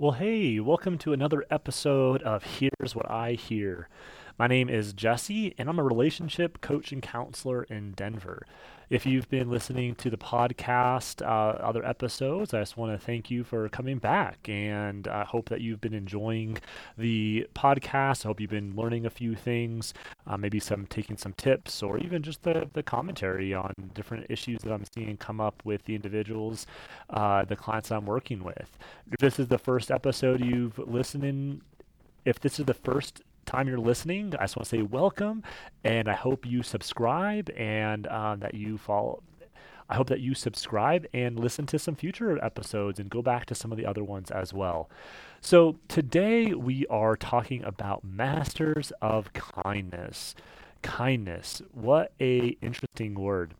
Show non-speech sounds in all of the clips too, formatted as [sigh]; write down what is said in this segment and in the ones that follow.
Well, hey, welcome to another episode of Here's What I Hear. My name is Jesse, and I'm a relationship coach and counselor in Denver. If you've been listening to the podcast, uh, other episodes, I just want to thank you for coming back. And I hope that you've been enjoying the podcast. I hope you've been learning a few things, uh, maybe some taking some tips, or even just the, the commentary on different issues that I'm seeing come up with the individuals, uh, the clients I'm working with. If this is the first episode you've listened if this is the first time you're listening, I just want to say welcome, and I hope you subscribe and uh, that you follow. I hope that you subscribe and listen to some future episodes and go back to some of the other ones as well. So, today we are talking about masters of kindness. Kindness. What a interesting word.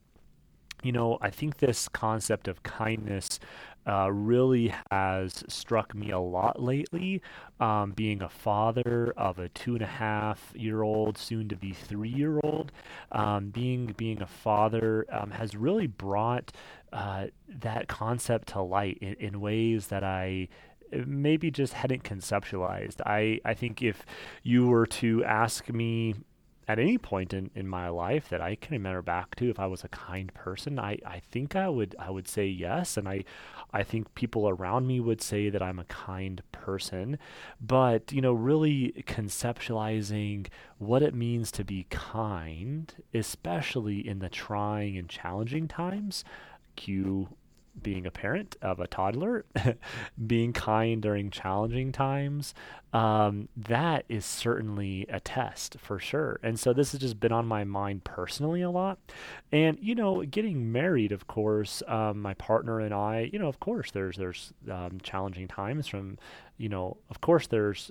You know, I think this concept of kindness uh, really has struck me a lot lately. Um, being a father of a two and a half year old, soon to be three year old, um, being being a father um, has really brought uh, that concept to light in, in ways that I maybe just hadn't conceptualized. I, I think if you were to ask me at any point in, in my life that I can remember back to if I was a kind person, I, I think I would I would say yes. And I I think people around me would say that I'm a kind person. But, you know, really conceptualizing what it means to be kind, especially in the trying and challenging times, cue being a parent of a toddler, [laughs] being kind during challenging times, um, that is certainly a test for sure. And so this has just been on my mind personally a lot. And you know, getting married, of course, um, my partner and I, you know, of course, there's there's um, challenging times from, you know, of course, there's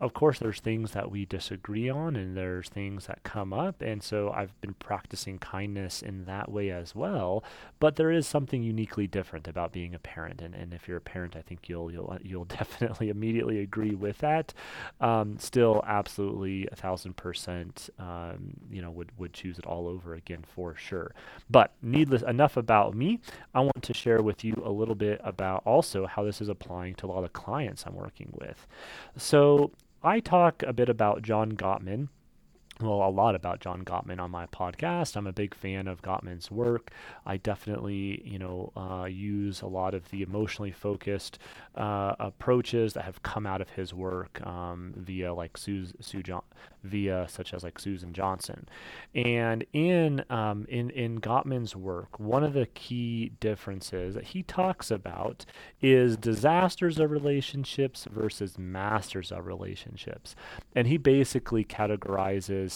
of course, there's things that we disagree on and there's things that come up. And so I've been practicing kindness in that way as well. But there is something uniquely different about being a parent. And, and if you're a parent, I think you'll, you'll, [laughs] you'll definitely immediately agree with that. Um, still, absolutely a thousand percent, um, you know, would, would choose it all over again for sure. But needless enough about me. I want to share with you a little bit about also how this is applying to a lot of clients I'm working with. So, I talk a bit about John Gottman well, a lot about John Gottman on my podcast. I'm a big fan of Gottman's work. I definitely, you know, uh, use a lot of the emotionally focused uh, approaches that have come out of his work um, via like Sue, Sue John, via such as like Susan Johnson, and in um, in in Gottman's work, one of the key differences that he talks about is disasters of relationships versus masters of relationships, and he basically categorizes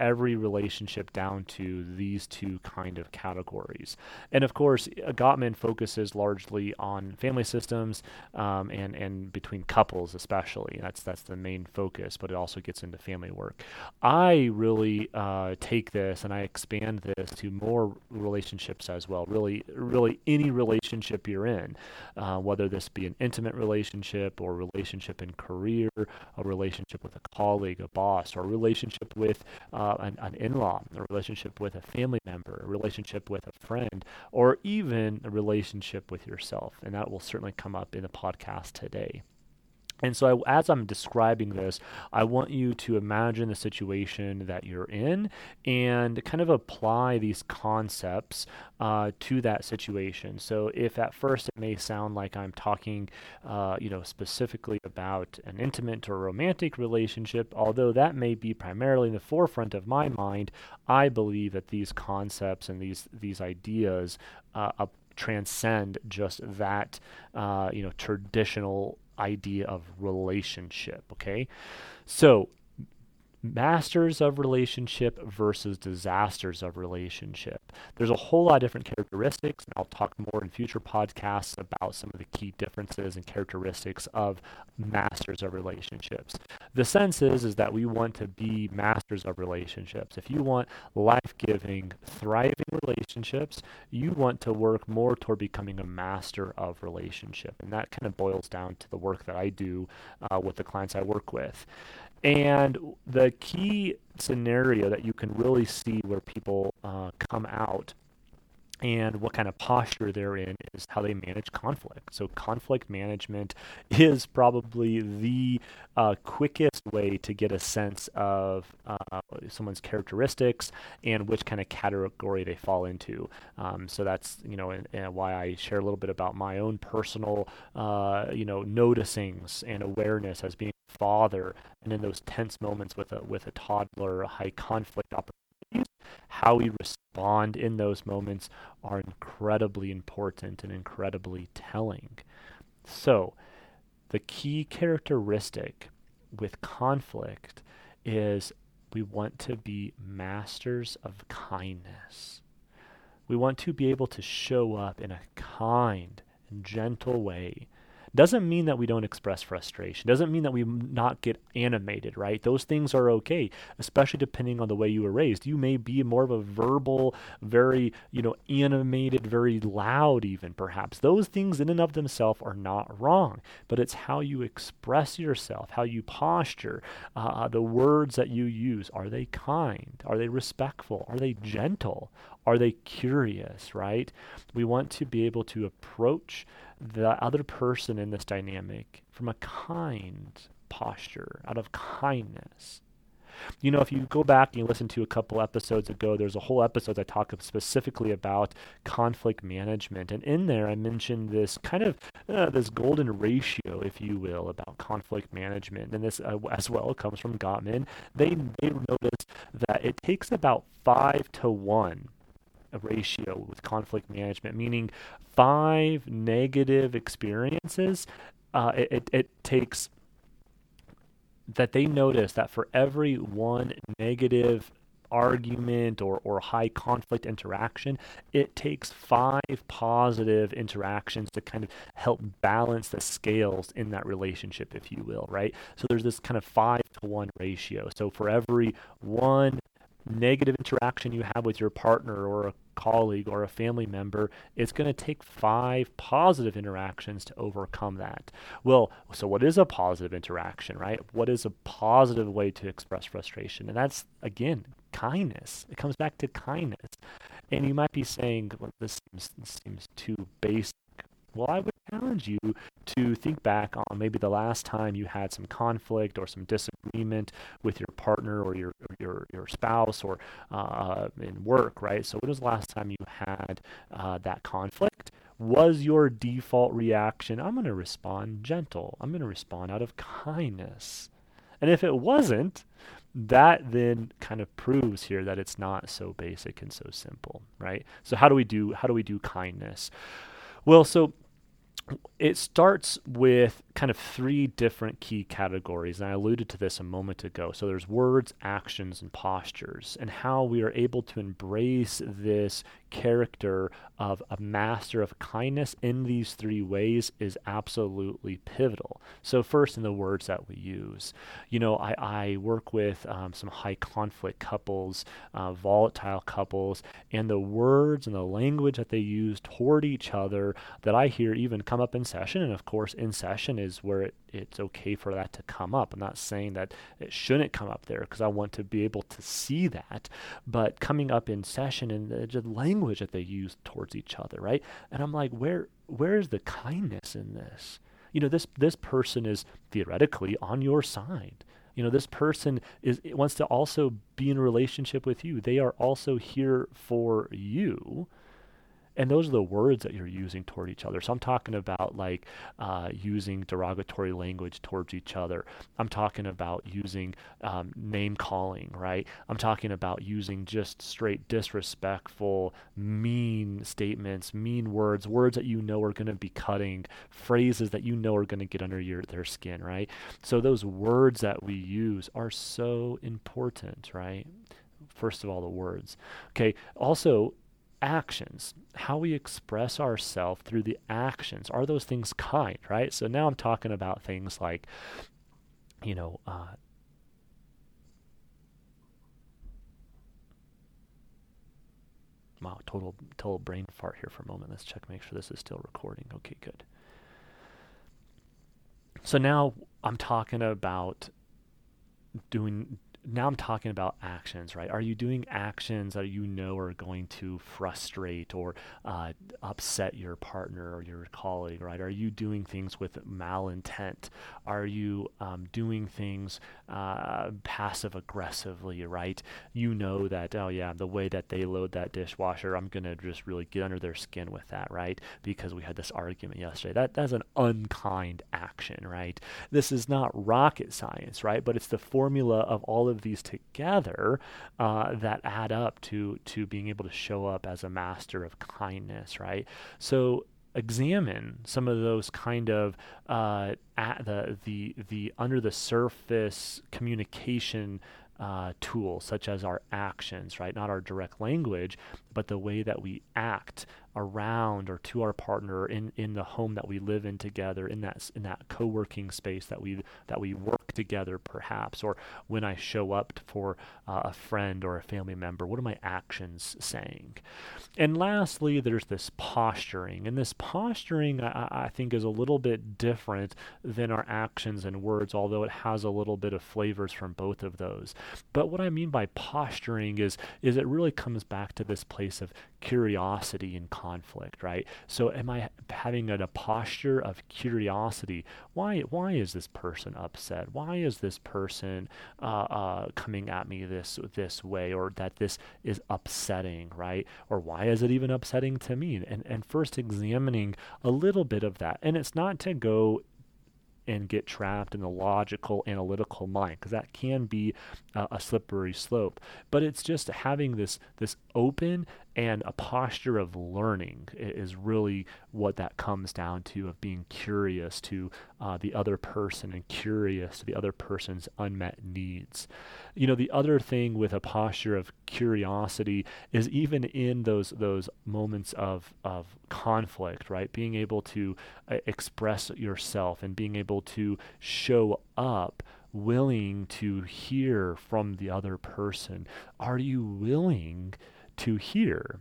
every relationship down to these two kind of categories. And of course, Gottman focuses largely on family systems um, and and between couples, especially. That's that's the main focus, but it also gets into family work. I really uh, take this and I expand this to more relationships as well. Really, really any relationship you're in, uh, whether this be an intimate relationship or relationship in career, a relationship with a colleague, a boss, or a relationship with uh, uh, an, an in law, a relationship with a family member, a relationship with a friend, or even a relationship with yourself. And that will certainly come up in the podcast today. And so, I, as I'm describing this, I want you to imagine the situation that you're in and kind of apply these concepts uh, to that situation. So, if at first it may sound like I'm talking, uh, you know, specifically about an intimate or romantic relationship, although that may be primarily in the forefront of my mind, I believe that these concepts and these these ideas uh, transcend just that, uh, you know, traditional idea of relationship. Okay. So masters of relationship versus disasters of relationship. There's a whole lot of different characteristics, and I'll talk more in future podcasts about some of the key differences and characteristics of masters of relationships. The sense is, is that we want to be masters of relationships. If you want life-giving, thriving relationships, you want to work more toward becoming a master of relationship, and that kind of boils down to the work that I do uh, with the clients I work with. And the key scenario that you can really see where people uh, come out and what kind of posture they're in is how they manage conflict. So, conflict management [laughs] is probably the uh, quickest way to get a sense of uh, someone's characteristics and which kind of category they fall into. Um, so that's you know and, and why I share a little bit about my own personal uh, you know noticings and awareness as being a father, and in those tense moments with a with a toddler, a high conflict opportunity how we respond in those moments are incredibly important and incredibly telling. So, the key characteristic with conflict is we want to be masters of kindness. We want to be able to show up in a kind and gentle way doesn't mean that we don't express frustration. Doesn't mean that we not get animated, right? Those things are okay, especially depending on the way you were raised. You may be more of a verbal, very, you know, animated, very loud even perhaps. Those things in and of themselves are not wrong, but it's how you express yourself, how you posture, uh, the words that you use. Are they kind? Are they respectful? Are they gentle? Are they curious, right? We want to be able to approach the other person in this dynamic from a kind posture, out of kindness. You know, if you go back and you listen to a couple episodes ago, there's a whole episode that talk specifically about conflict management, and in there I mentioned this kind of uh, this golden ratio, if you will, about conflict management, and this uh, as well comes from Gottman. They they notice that it takes about five to one ratio with conflict management, meaning five negative experiences. Uh, it, it, it takes that they notice that for every one negative argument or, or high conflict interaction, it takes five positive interactions to kind of help balance the scales in that relationship, if you will, right? So there's this kind of five to one ratio. So for every one negative interaction you have with your partner or a colleague or a family member, it's going to take five positive interactions to overcome that. Well, so what is a positive interaction, right? What is a positive way to express frustration? And that's, again, kindness. It comes back to kindness. And you might be saying, well, this seems, this seems too basic. Well, I would challenge you to think back on maybe the last time you had some conflict or some disagreement with your partner or your your, your spouse or uh, in work, right? So when was the last time you had uh, that conflict? Was your default reaction, I'm going to respond gentle. I'm going to respond out of kindness. And if it wasn't, that then kind of proves here that it's not so basic and so simple, right? So how do we do how do we do kindness? Well, so it starts with kind of three different key categories, and I alluded to this a moment ago. So there's words, actions, and postures, and how we are able to embrace this character of a master of kindness in these three ways is absolutely pivotal. So, first, in the words that we use, you know, I, I work with um, some high conflict couples, uh, volatile couples, and the words and the language that they use toward each other that I hear even come up in session, and of course, in session is where it it's okay for that to come up. I'm not saying that it shouldn't come up there because I want to be able to see that, but coming up in session and the, the language that they use towards each other, right? And I'm like, where where is the kindness in this? You know, this this person is theoretically on your side. You know, this person is wants to also be in a relationship with you. They are also here for you and those are the words that you're using toward each other. So I'm talking about like uh, using derogatory language towards each other. I'm talking about using um, name calling, right? I'm talking about using just straight disrespectful, mean statements, mean words, words that you know are going to be cutting, phrases that you know are going to get under your their skin, right? So those words that we use are so important, right? First of all, the words. Okay. Also, actions, how we express ourselves through the actions. Are those things kind, right? So now I'm talking about things like, you know, uh, wow, total total brain fart here for a moment. Let's check, make sure this is still recording. Okay, good. So now I'm talking about doing now I'm talking about actions, right? Are you doing actions that you know are going to frustrate or uh, upset your partner or your colleague, right? Are you doing things with malintent? Are you um, doing things uh, passive aggressively, right? You know that, oh yeah, the way that they load that dishwasher, I'm going to just really get under their skin with that, right? Because we had this argument yesterday. That, that's an unkind action, right? This is not rocket science, right? But it's the formula of all of these together uh, that add up to to being able to show up as a master of kindness, right? So examine some of those kind of uh, the the the under the surface communication uh, tools, such as our actions, right? Not our direct language, but the way that we act around or to our partner in, in the home that we live in together, in that in that co-working space that we that we work together, perhaps, or when I show up for uh, a friend or a family member. What are my actions saying? And lastly, there's this posturing, and this posturing I, I think is a little bit different than our actions and words, although it has a little bit of flavors from both of those. But what I mean by posturing is is it really comes back to this place place of curiosity and conflict, right? So am I having a, a posture of curiosity? Why why is this person upset? Why is this person uh, uh, coming at me this this way, or that this is upsetting, right? Or why is it even upsetting to me? And and first examining a little bit of that, and it's not to go and get trapped in the logical analytical mind because that can be uh, a slippery slope but it's just having this this open and a posture of learning is really what that comes down to of being curious to uh, the other person and curious to the other person's unmet needs. You know the other thing with a posture of curiosity is even in those those moments of of conflict right being able to uh, express yourself and being able to show up willing to hear from the other person. Are you willing to hear.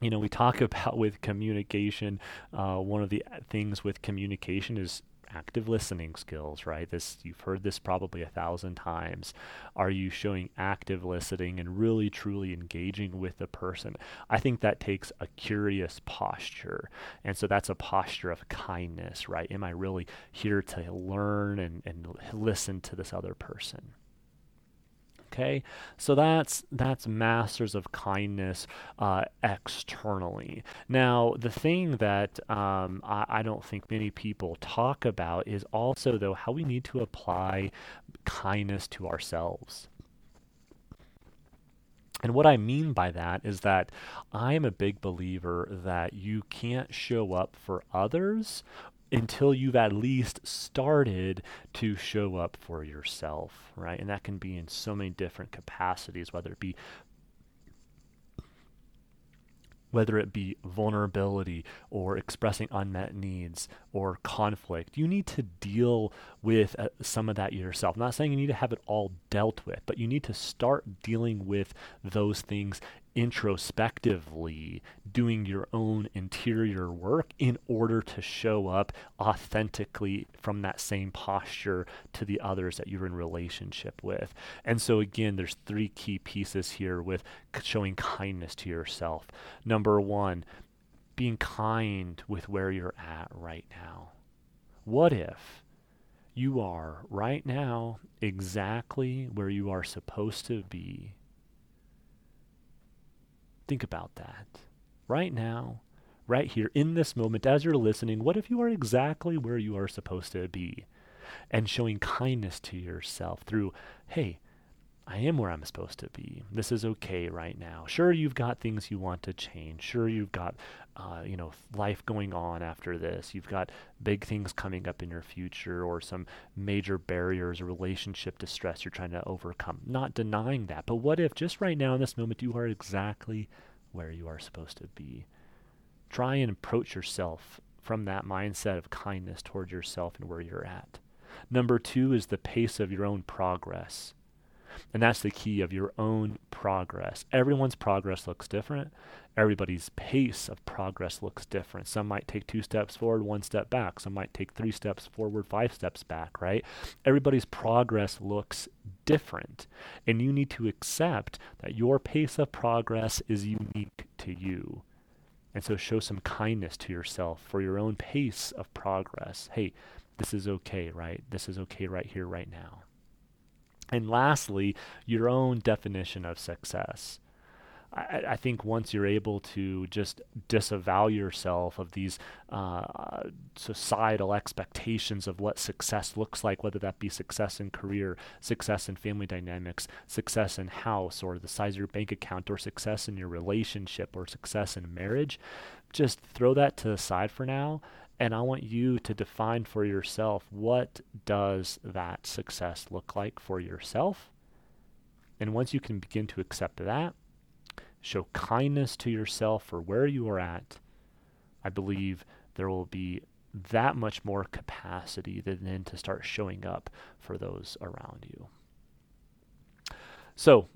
You know, we talk [laughs] about with communication, uh, one of the things with communication is active listening skills, right? This you've heard this probably a thousand times. Are you showing active listening and really truly engaging with the person? I think that takes a curious posture. And so that's a posture of kindness, right? Am I really here to learn and, and listen to this other person? Okay, so that's that's masters of kindness uh, externally. Now, the thing that um, I, I don't think many people talk about is also though how we need to apply kindness to ourselves. And what I mean by that is that I am a big believer that you can't show up for others until you've at least started to show up for yourself, right? And that can be in so many different capacities, whether it be whether it be vulnerability or expressing unmet needs or conflict. You need to deal with uh, some of that yourself. I'm not saying you need to have it all dealt with, but you need to start dealing with those things introspectively doing your own interior work in order to show up authentically from that same posture to the others that you're in relationship with. And so again, there's three key pieces here with showing kindness to yourself. Number 1, being kind with where you're at right now. What if you are right now exactly where you are supposed to be Think about that. Right now, right here in this moment, as you're listening, what if you are exactly where you are supposed to be? And showing kindness to yourself through, hey, I am where I'm supposed to be. This is okay right now. Sure, you've got things you want to change. Sure, you've got, uh, you know, life going on after this. You've got big things coming up in your future, or some major barriers or relationship distress you're trying to overcome. Not denying that, but what if just right now in this moment you are exactly where you are supposed to be? Try and approach yourself from that mindset of kindness toward yourself and where you're at. Number two is the pace of your own progress. And that's the key of your own progress. Everyone's progress looks different. Everybody's pace of progress looks different. Some might take two steps forward, one step back. Some might take three steps forward, five steps back, right? Everybody's progress looks different. And you need to accept that your pace of progress is unique to you. And so show some kindness to yourself for your own pace of progress. Hey, this is okay, right? This is okay right here, right now. And lastly, your own definition of success. I, I, think once you're able to just disavow yourself of these uh, societal expectations of what success looks like, whether that be success in career, success in family dynamics, success in house, or the size of your bank account, or success in your relationship, or success in marriage, just throw that to the side for now and I want you to define for yourself what does that success look like for yourself. And once you can begin to accept that, show kindness to yourself for where you are at, I believe there will be that much more capacity than then to start showing up for those around you. So,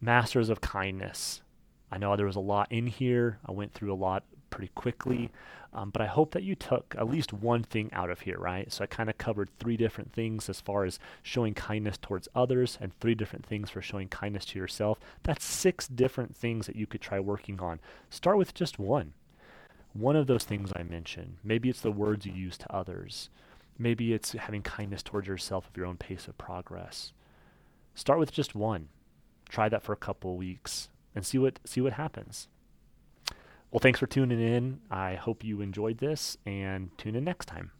masters of kindness. I know there was a lot in here. I went through a lot pretty quickly. Um, but I hope that you took at least one thing out of here, right? So I kind of covered three different things as far as showing kindness towards others and three different things for showing kindness to yourself. That's six different things that you could try working on. Start with just one. One of those things I mentioned. Maybe it's the words you use to others. Maybe it's having kindness towards yourself of your own pace of progress. Start with just one. Try that for a couple weeks and see what see what happens. Well, thanks for tuning in. I hope you enjoyed this and tune in next time.